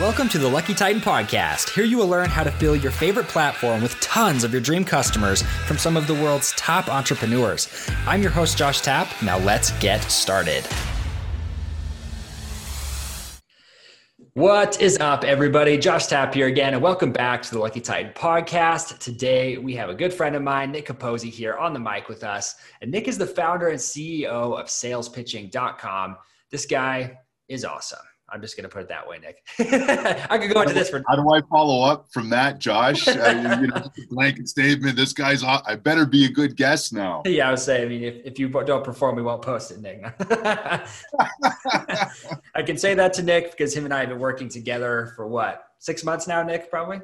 Welcome to the Lucky Titan Podcast. Here you will learn how to fill your favorite platform with tons of your dream customers from some of the world's top entrepreneurs. I'm your host, Josh Tapp. Now let's get started. What is up, everybody? Josh Tapp here again, and welcome back to the Lucky Titan Podcast. Today, we have a good friend of mine, Nick Capozzi, here on the mic with us. And Nick is the founder and CEO of salespitching.com. This guy is awesome. I'm just going to put it that way, Nick. I could go into this for. How do I follow up from that, Josh? I, you know, blanket statement. This guy's. I better be a good guest now. Yeah, I would say. I mean, if, if you don't perform, we won't post it, Nick. I can say that to Nick because him and I have been working together for what six months now, Nick, probably.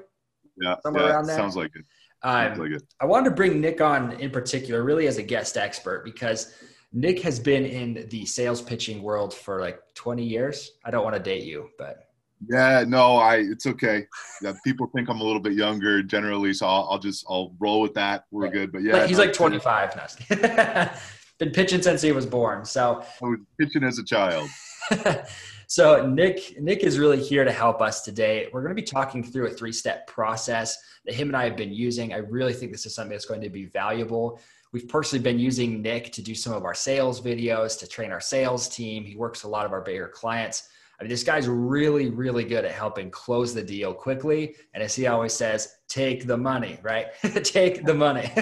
Yeah, somewhere yeah, around there. Sounds like it. Um, sounds like it. I wanted to bring Nick on in particular, really as a guest expert, because Nick has been in the sales pitching world for like 20 years. I don't want to date you, but yeah, no, I it's okay. Yeah, people think I'm a little bit younger generally, so I'll, I'll just I'll roll with that. We're yeah. good, but yeah, he's no, like 25 now. been pitching since he was born. So I was pitching as a child. so Nick Nick is really here to help us today. We're going to be talking through a three step process that him and I have been using. I really think this is something that's going to be valuable We've personally been using Nick to do some of our sales videos, to train our sales team. He works a lot of our bigger clients. I mean, this guy's really, really good at helping close the deal quickly. And as he always says, take the money, right? take the money.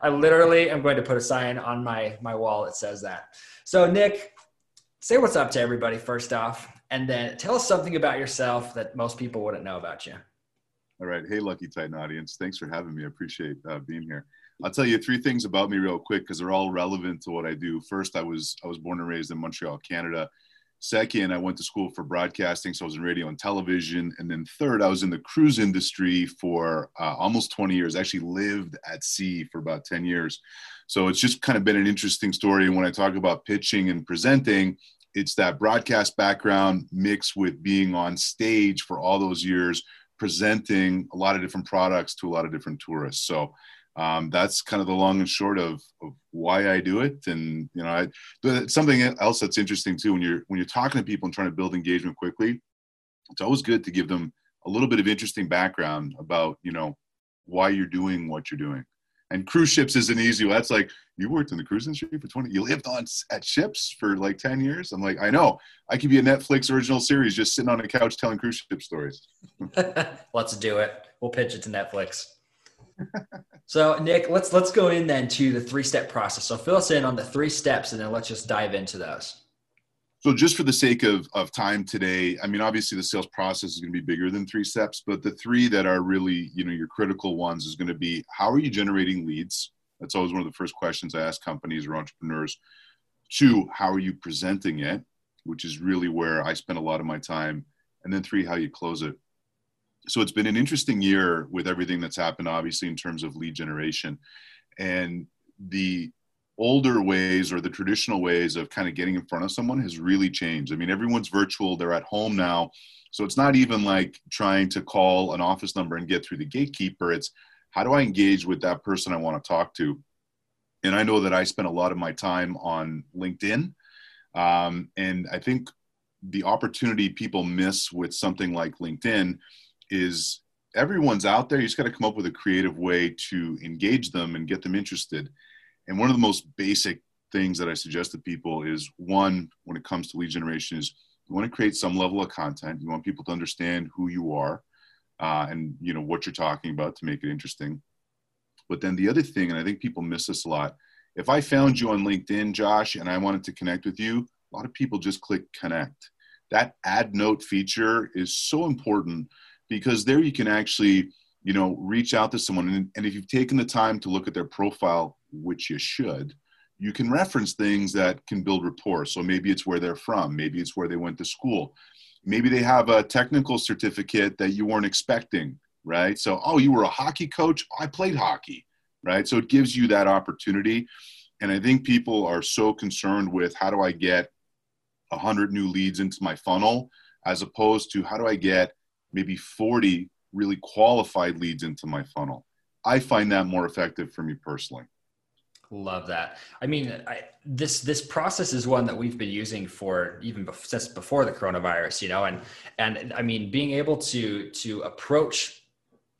I literally am going to put a sign on my, my wall that says that. So, Nick, say what's up to everybody first off, and then tell us something about yourself that most people wouldn't know about you. All right. Hey, Lucky Titan audience. Thanks for having me. I appreciate uh, being here. I'll tell you three things about me real quick because they're all relevant to what I do. First, I was I was born and raised in Montreal, Canada. Second, I went to school for broadcasting, so I was in radio and television. And then third, I was in the cruise industry for uh, almost 20 years. I actually lived at sea for about 10 years. So it's just kind of been an interesting story. And when I talk about pitching and presenting, it's that broadcast background mixed with being on stage for all those years, presenting a lot of different products to a lot of different tourists. So um, that's kind of the long and short of, of why I do it. And you know, I, but something else that's interesting too when you're when you're talking to people and trying to build engagement quickly, it's always good to give them a little bit of interesting background about you know why you're doing what you're doing. And cruise ships is an easy one. That's like you worked in the cruise industry for 20. You lived on at ships for like 10 years. I'm like, I know. I could be a Netflix original series just sitting on a couch telling cruise ship stories. Let's do it. We'll pitch it to Netflix so Nick, let's let's go in then to the three step process. So fill us in on the three steps, and then let's just dive into those. So just for the sake of, of time today, I mean, obviously the sales process is going to be bigger than three steps, but the three that are really, you know, your critical ones is going to be how are you generating leads? That's always one of the first questions I ask companies or entrepreneurs. Two, how are you presenting it? Which is really where I spend a lot of my time. And then three, how you close it so it's been an interesting year with everything that's happened obviously in terms of lead generation. And the older ways or the traditional ways of kind of getting in front of someone has really changed. I mean everyone's virtual they're at home now. So it's not even like trying to call an office number and get through the gatekeeper. It's how do i engage with that person i want to talk to? And i know that i spend a lot of my time on linkedin um, and i think the opportunity people miss with something like linkedin is everyone's out there. You just got to come up with a creative way to engage them and get them interested. And one of the most basic things that I suggest to people is one, when it comes to lead generation, is you want to create some level of content. You want people to understand who you are uh, and you know what you're talking about to make it interesting. But then the other thing, and I think people miss this a lot. If I found you on LinkedIn, Josh, and I wanted to connect with you, a lot of people just click connect. That add note feature is so important because there you can actually you know reach out to someone. And, and if you've taken the time to look at their profile which you should you can reference things that can build rapport. So maybe it's where they're from. Maybe it's where they went to school. Maybe they have a technical certificate that you weren't expecting right? So oh you were a hockey coach? I played hockey right? So it gives you that opportunity. And i think people are so concerned with how do i get 100 new leads into my funnel as opposed to how do i get maybe 40 really qualified leads into my funnel. I find that more effective for me personally. Love that. I mean, I, this this process is one that we've been using for even bef- since before the coronavirus, you know, and and I mean, being able to to approach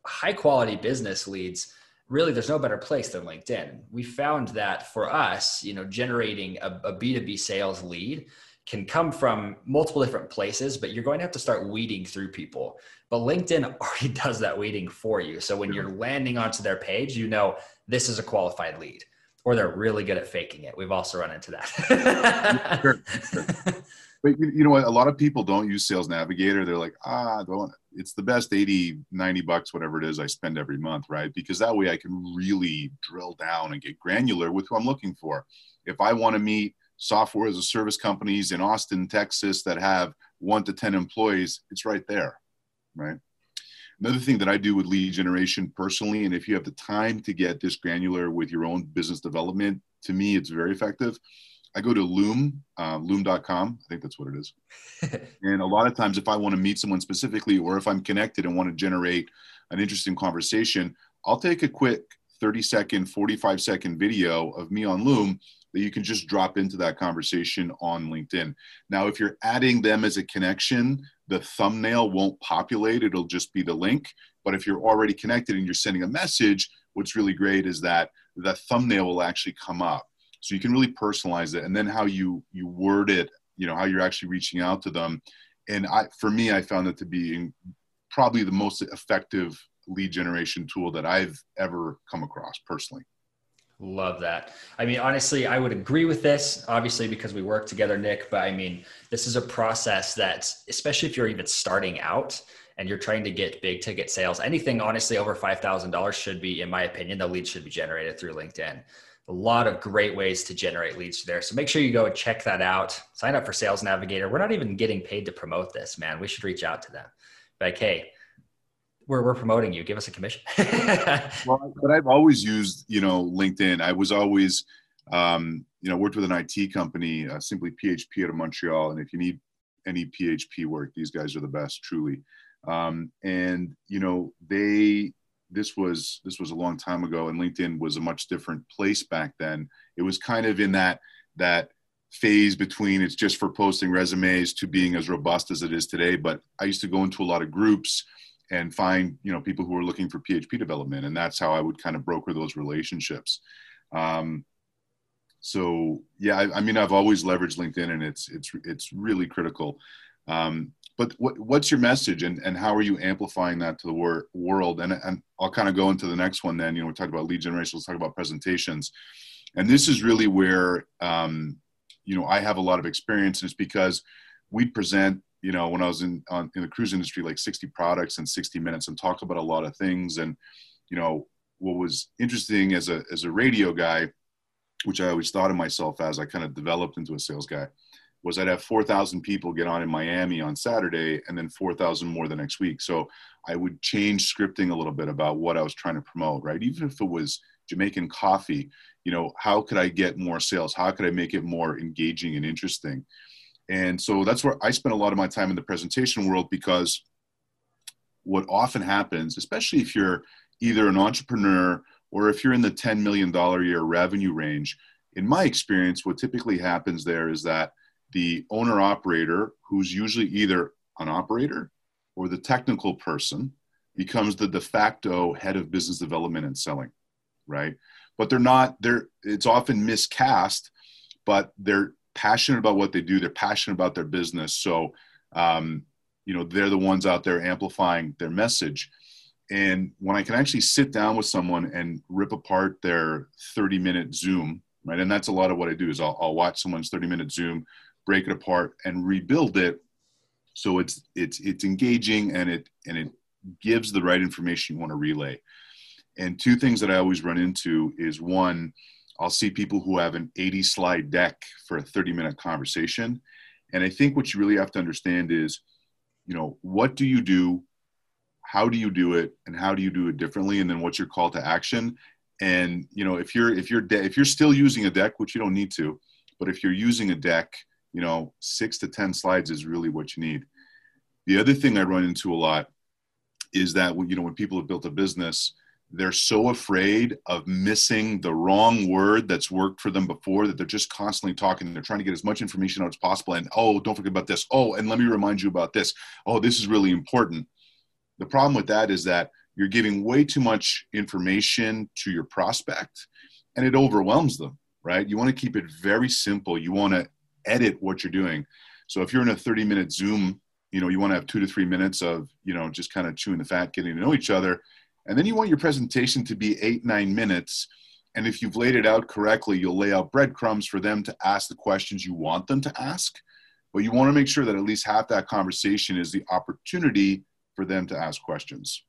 high quality business leads really there's no better place than linkedin we found that for us you know generating a a b2b sales lead can come from multiple different places but you're going to have to start weeding through people. But linkedin already does that weeding for you. So when you're landing onto their page you know this is a qualified lead or they're really good at faking it. We've also run into that. Sure, sure. but you know what? A lot of people don't use sales navigator. They're like ah don't it's the best 80 90 bucks whatever it is i spend every month right? Because that way i can really drill down and get granular with who i'm looking for. If i want to meet software as a service companies in austin texas that have one to ten employees it's right there right another thing that i do with lead generation personally and if you have the time to get this granular with your own business development to me it's very effective I go to Loom, uh, loom.com. I think that's what it is. and a lot of times, if I want to meet someone specifically, or if I'm connected and want to generate an interesting conversation, I'll take a quick 30 second, 45 second video of me on Loom that you can just drop into that conversation on LinkedIn. Now, if you're adding them as a connection, the thumbnail won't populate, it'll just be the link. But if you're already connected and you're sending a message, what's really great is that the thumbnail will actually come up. So you can really personalize it. And then how you you word it you know how you're actually reaching out to them. And i for me i found that to be probably the most effective lead generation tool that i've ever come across personally Love that. I mean, honestly, I would agree with this, obviously, because we work together, Nick. But I mean, this is a process that, especially if you're even starting out and you're trying to get big ticket sales, anything honestly over $5,000 should be, in my opinion, the lead should be generated through LinkedIn a lot of great ways to generate leads there. So make sure you go and check that out. Sign up for Sales Navigator. We're not even getting paid to promote this, man. We should reach out to them. Like, hey, we're, we're promoting you. Give us a commission. well, but I've always used, you know, LinkedIn. I was always, um, you know, worked with an IT company, uh, simply PHP out of Montreal. And if you need any PHP work, these guys are the best, truly. Um, and you know, they this was this was a long time ago and linkedin was a much different place back then it was kind of in that that phase between it's just for posting resumes to being as robust as it is today but i used to go into a lot of groups and find you know people who are looking for php development and that's how i would kind of broker those relationships. Um, so yeah I, I, mean i've always leveraged linkedin and it's it's it's really critical. Um, but what, what's your message and, and how are you amplifying that to the wor- world? And, and i'll kind of go into the next one then. You know we talked about lead generation let's talk about presentations. And this is really where um, you know i have a lot of experience and it's because we present you know when i was in on, in the cruise industry like 60 products in 60 minutes and talk about a lot of things and you know what was interesting as a as a radio guy which i always thought of myself as i kind of developed into a sales guy was I'd have 4,000 people get on in Miami on Saturday and then 4,000 more the next week. So I would change scripting a little bit about what I was trying to promote, right? Even if it was Jamaican coffee, you know, how could I get more sales? How could I make it more engaging and interesting? And so that's where I spent a lot of my time in the presentation world because what often happens, especially if you're either an entrepreneur or if you're in the $10 million a year revenue range, in my experience, what typically happens there is that the owner operator, who's usually either an operator or the technical person, becomes the de facto head of business development and selling, right? But they're not, they're, it's often miscast, but they're passionate about what they do. They're passionate about their business. So, um, you know, they're the ones out there amplifying their message. And when I can actually sit down with someone and rip apart their 30 minute Zoom, right? And that's a lot of what I do is I'll, I'll watch someone's 30 minute Zoom, break it apart and rebuild it so it's it's it's engaging and it and it gives the right information you want to relay and two things that i always run into is one i'll see people who have an 80 slide deck for a 30 minute conversation. And i think what you really have to understand is you know what do you do? How do you do it? And how do you do it differently? And then what's your call to action? And you know if you're if you're de- if you're still using a deck which you don't need to but if you're using a deck you know, six to 10 slides is really what you need. The other thing I run into a lot is that when, you know, when people have built a business, they're so afraid of missing the wrong word that's worked for them before that they're just constantly talking. They're trying to get as much information out as possible. And oh, don't forget about this. Oh, and let me remind you about this. Oh, this is really important. The problem with that is that you're giving way too much information to your prospect and it overwhelms them, right? You want to keep it very simple. You want to edit what you're doing. So if you're in a 30 minute Zoom, you know, you want to have two to three minutes of, you know, just kind of chewing the fat, getting to know each other and then you want your presentation to be eight, nine minutes. And if you've laid it out correctly, you'll lay out breadcrumbs for them to ask the questions you want them to ask. But you want to make sure that at least half that conversation is the opportunity for them to ask questions.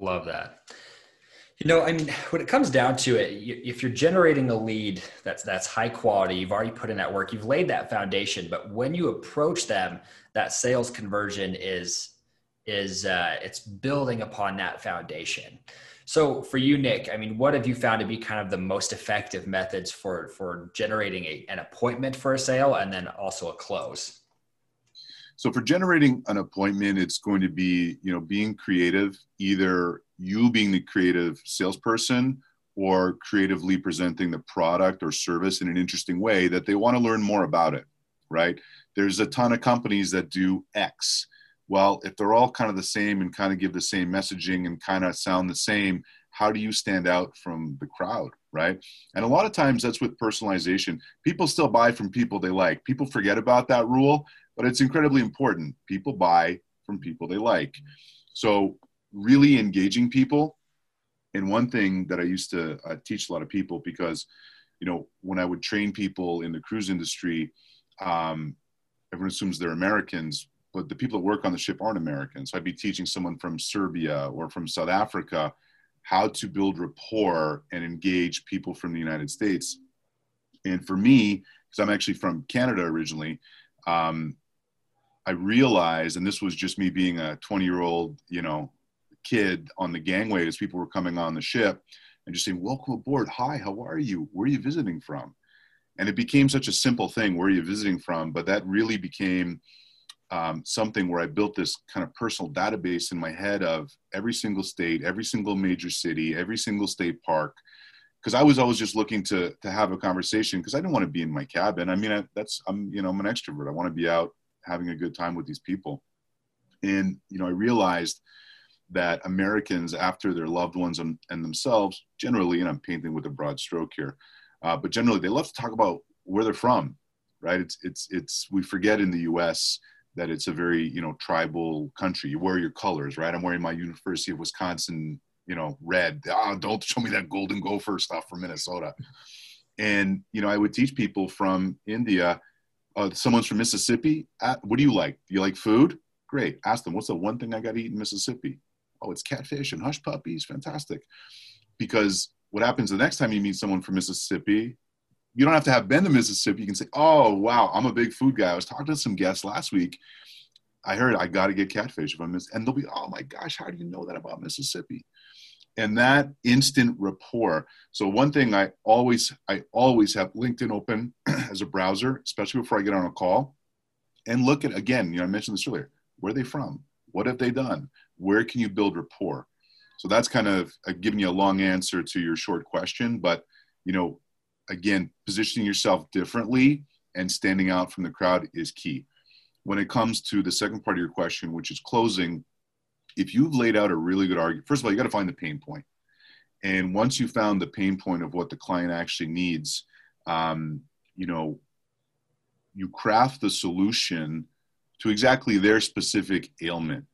Love that. You know, I mean, when it comes down to it, if you're generating a lead that's that's high quality, you've already put in that work, you've laid that foundation. But when you approach them, that sales conversion is is uh, it's building upon that foundation. So for you, Nick, I mean, what have you found to be kind of the most effective methods for for generating a, an appointment for a sale and then also a close? So for generating an appointment, it's going to be you know being creative, either you being the creative salesperson or creatively presenting the product or service in an interesting way that they want to learn more about it. Right? There's a ton of companies that do X well, if they're all kind of the same and kind of give the same messaging and kind of sound the same, how do you stand out from the crowd, right? And a lot of times that's with personalization. People still buy from people they like. People forget about that rule, but it's incredibly important. People buy from people they like. So, really engaging people. And one thing that I used to uh, teach a lot of people because, you know, when I would train people in the cruise industry, um, everyone assumes they're Americans, but the people that work on the ship aren't Americans. So I'd be teaching someone from Serbia or from South Africa how to build rapport and engage people from the United States. And for me, because I'm actually from Canada originally, um, I realized, and this was just me being a 20 year old, you know, kid on the gangway as people were coming on the ship and just saying, Welcome aboard. Hi, how are you? Where are you visiting from? And it became such a simple thing. Where are you visiting from? But that really became um, something where I built this kind of personal database in my head of every single state, every single major city, every single state park. Because I was always just looking to to have a conversation because I didn't want to be in my cabin. I mean, I, that's I'm you know I'm an extrovert. I want to be out having a good time with these people. And you know, I realized that Americans, after their loved ones and, and themselves, generally, and I'm painting with a broad stroke here, uh, but generally, they love to talk about where they're from, right? It's it's it's we forget in the U.S that it's a very you know tribal country. You wear your colors, right? I'm wearing my University of Wisconsin, you know, red. Oh, don't show me that golden gopher stuff from Minnesota. And you know, I would teach people from India. Uh, someone's from Mississippi. Uh, what do you like? Do you like food? Great. Ask them, what's the one thing I got to eat in Mississippi? Oh, it's catfish and hush puppies. Fantastic. Because what happens the next time you meet someone from Mississippi, you don't have to have been to Mississippi. You can say, "Oh, wow, I'm a big food guy." I was talking to some guests last week. I heard I got to get catfish if I miss, and they'll be, "Oh my gosh, how do you know that about Mississippi?" And that instant rapport. So one thing I always, I always have LinkedIn open as a browser, especially before I get on a call, and look at again. You know, I mentioned this earlier. Where are they from? What have they done? Where can you build rapport? So that's kind of uh, giving you a long answer to your short question, but you know, again, positioning yourself differently and standing out from the crowd is key. When it comes to the second part of your question, which is closing, if you've laid out a really good argument, first of all, you got to find the pain point. And once you found the pain point of what the client actually needs, um, you know, you craft the solution to exactly their specific ailment.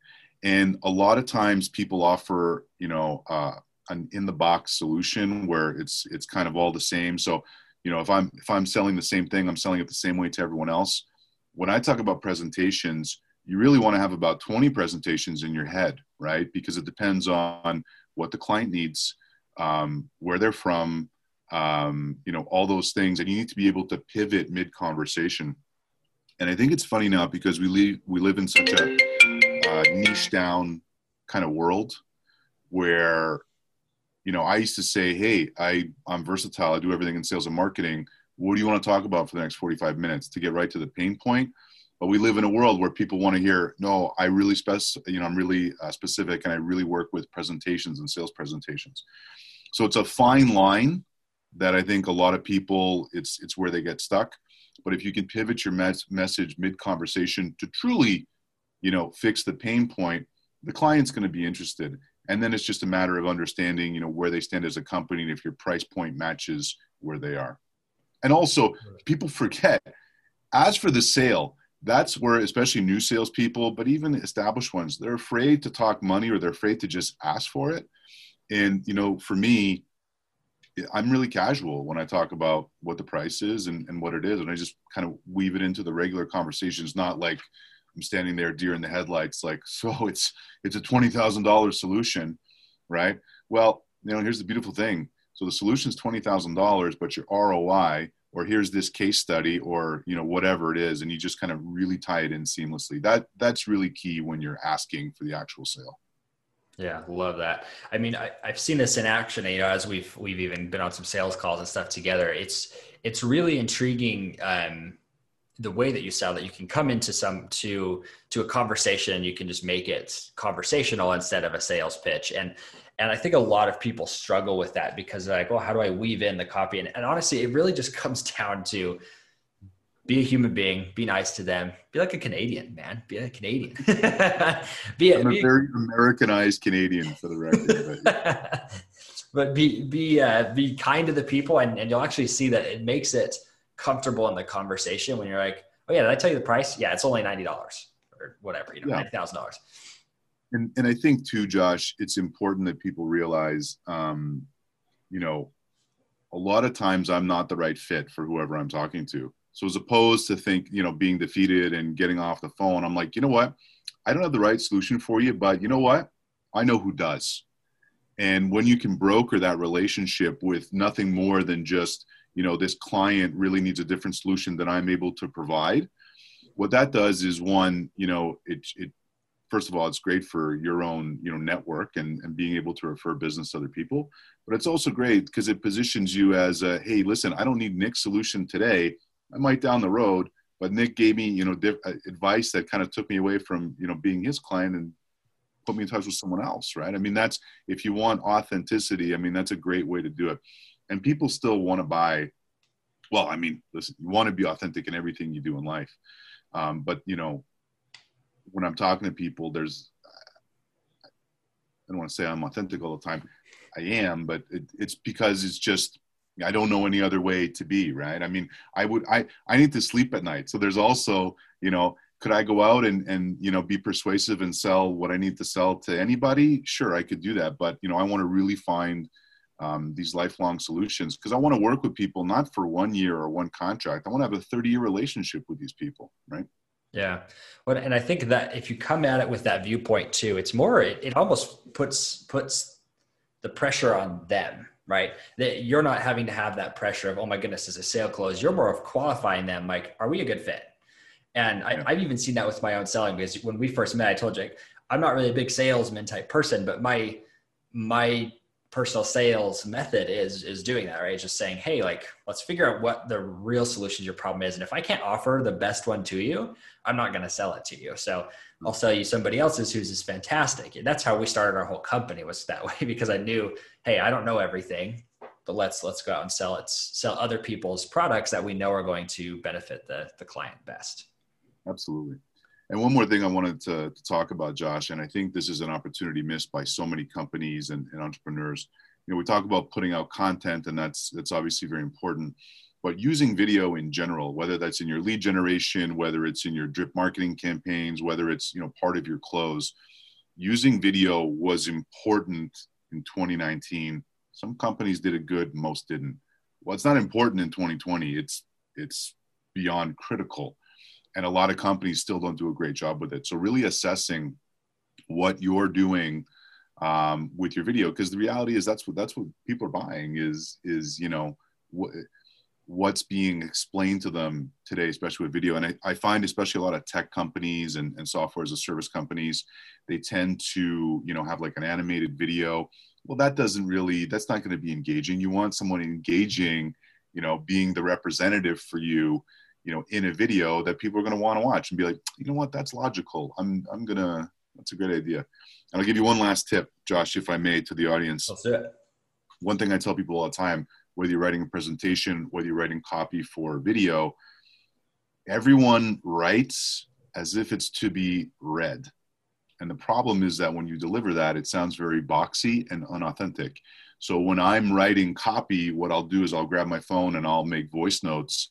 And a lot of times people offer, you know, uh, an in the box solution where it's it's kind of all the same. So, you know, if I'm if I'm selling the same thing, I'm selling it the same way to everyone else. When I talk about presentations, you really want to have about 20 presentations in your head, right? Because it depends on what the client needs, um, where they're from, um, you know, all those things, and you need to be able to pivot mid conversation. And I think it's funny now because we live we live in such a uh, niche down kind of world where you know, I used to say, hey, I, I'm versatile. I do everything in sales and marketing. What do you want to talk about for the next 45 minutes to get right to the pain point? but we live in a world where people want to hear no i really spec you know i'm really uh, specific and i really work with presentations and sales presentations so it's a fine line that i think a lot of people it's it's where they get stuck but if you can pivot your mes- message mid conversation to truly you know fix the pain point the client's going to be interested and then it's just a matter of understanding you know where they stand as a company and if your price point matches where they are. And also people forget as for the sale that's where especially new salespeople but even established ones they're afraid to talk money or they're afraid to just ask for it. And you know for me i'm really casual when i talk about what the price is and, and what it is. And i just kind of weave it into the regular conversations not like I'm standing there deer in the headlights, like, so it's it's a twenty thousand dollars solution, right? Well, you know, here's the beautiful thing. So the solution is twenty thousand dollars, but your ROI, or here's this case study, or you know, whatever it is, and you just kind of really tie it in seamlessly. That that's really key when you're asking for the actual sale. Yeah, love that. I mean, I, have seen this in action. You know, as we've we've even been on some sales calls and stuff together. It's it's really intriguing. Um, the way that you sell that you can come into some to to a conversation you can just make it conversational instead of a sales pitch. And and i think a lot of people struggle with that because they're like well how do i weave in the copy? And, and honestly it really just comes down to be a human being be nice to them be like a canadian man be a canadian. Be a, I'm a very americanized canadian for the record but, but be be uh, be kind to the people and, and you'll actually see that it makes it comfortable in the conversation when you're like, oh yeah, did I tell you the price? Yeah, it's only ninety dollars or whatever, you know, yeah. ninety thousand dollars. And and I think too, Josh, it's important that people realize, um, you know, a lot of times I'm not the right fit for whoever I'm talking to. So as opposed to think, you know, being defeated and getting off the phone, I'm like, you know what? I don't have the right solution for you, but you know what? I know who does. And when you can broker that relationship with nothing more than just you know this client really needs a different solution than i'm able to provide. What that does is one you know it, it first of all it's great for your own you know network and, and being able to refer business to other people but it's also great because it positions you as a hey listen i don't need nick's solution today. I might down the road but nick gave me you know diff- uh, advice that kind of took me away from you know being his client and put me in touch with someone else right? I mean that's if you want authenticity i mean that's a great way to do it and people still want to buy well i mean listen you want to be authentic in everything you do in life. Um, but you know when i'm talking to people there's i don't want to say i'm authentic all the time. I am but it, it's because it's just i don't know any other way to be right? I mean i would i i need to sleep at night. So there's also you know could i go out and and you know be persuasive and sell what i need to sell to anybody? Sure i could do that. But you know i want to really find um, these lifelong solutions because I want to work with people not for one year or one contract. I want to have a 30 year relationship with these people, right? Yeah. Well, and I think that if you come at it with that viewpoint too, it's more, it, it almost puts, puts the pressure on them, right? That you're not having to have that pressure of, oh my goodness, is a sale closed? You're more of qualifying them. Like, are we a good fit? And I, have even seen that with my own selling because when we first met, I told you, I'm not really a big salesman type person, but my, my personal sales method is is doing that right? Just saying hey like let's figure out what the real solution to your problem is and if i can't offer the best one to you i'm not going to sell it to you. So i'll sell you somebody else's who's is fantastic. And that's how we started our whole company was that way because i knew hey i don't know everything but let's let's go out and sell it sell other people's products that we know are going to benefit the the client best. Absolutely and one more thing I wanted to, to, talk about, Josh, and I think this is an opportunity missed by so many companies and, and, entrepreneurs. You know, we talk about putting out content, and that's that's obviously very important. But using video in general, whether that's in your lead generation, whether it's in your drip marketing campaigns, whether it's you know part of your close, using video was important in 2019. Some companies did it good, most didn't. Well, it's not important in 2020. It's it's beyond critical and a lot of companies still don't do a great job with it. So really assessing what you're doing um, with your video because the reality is that's what that's what people are buying is is you know what what's being explained to them today especially with video. And I, I find especially a lot of tech companies and, and software as a service companies they tend to you know have like an animated video. Well that doesn't really that's not going to be engaging. You want someone engaging you know being the representative for you you know, in a video that people are going to want to watch and be like, you know what, that's logical. I'm, I'm going to, that's a great idea. And I'll give you one last tip, Josh, if I may, to the audience. Let's it. One thing I tell people all the time, whether you're writing a presentation, whether you're writing copy for video, everyone writes as if it's to be read. And the problem is that when you deliver that, it sounds very boxy and unauthentic. So when I'm writing copy, what I'll do is I'll grab my phone and I'll make voice notes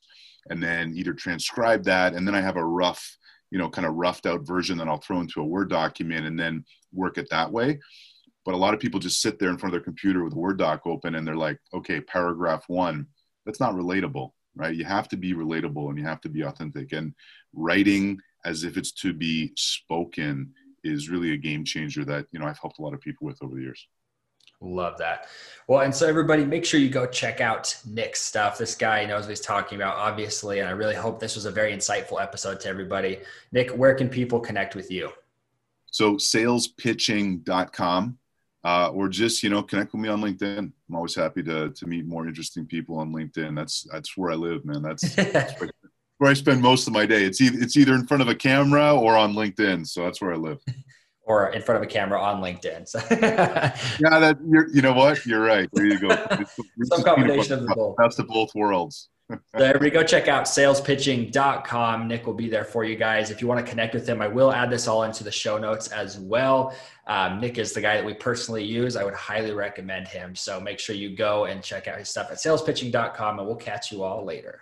and then either transcribe that and then I have a rough, you know, kind of roughed out version that I'll throw into a Word document and then work it that way. But a lot of people just sit there in front of their computer with a Word doc open and they're like, okay, paragraph one. That's not relatable, right? You have to be relatable and you have to be authentic. And writing as if it's to be spoken is really a game changer that, you know, I've helped a lot of people with over the years. Love that. Well, and so everybody, make sure you go check out Nick's stuff. This guy knows what he's talking about, obviously, and I really hope this was a very insightful episode to everybody. Nick, where can people connect with you? So salespitching.com uh, or just, you know, connect with me on LinkedIn. I'm always happy to, to meet more interesting people on LinkedIn. That's, that's where I live, man. That's, that's where I spend most of my day. It's either, it's either in front of a camera or on LinkedIn. So that's where I live or in front of a camera on LinkedIn. So yeah, that you're, you know what? You're right. There you go. It's, it's Some combination of the both. That's the both worlds. so everybody go check out salespitching.com. Nick will be there for you guys. If you want to connect with him, I will add this all into the show notes as well. Um, Nick is the guy that we personally use. I would highly recommend him. So make sure you go and check out his stuff at salespitching.com and we'll catch you all later.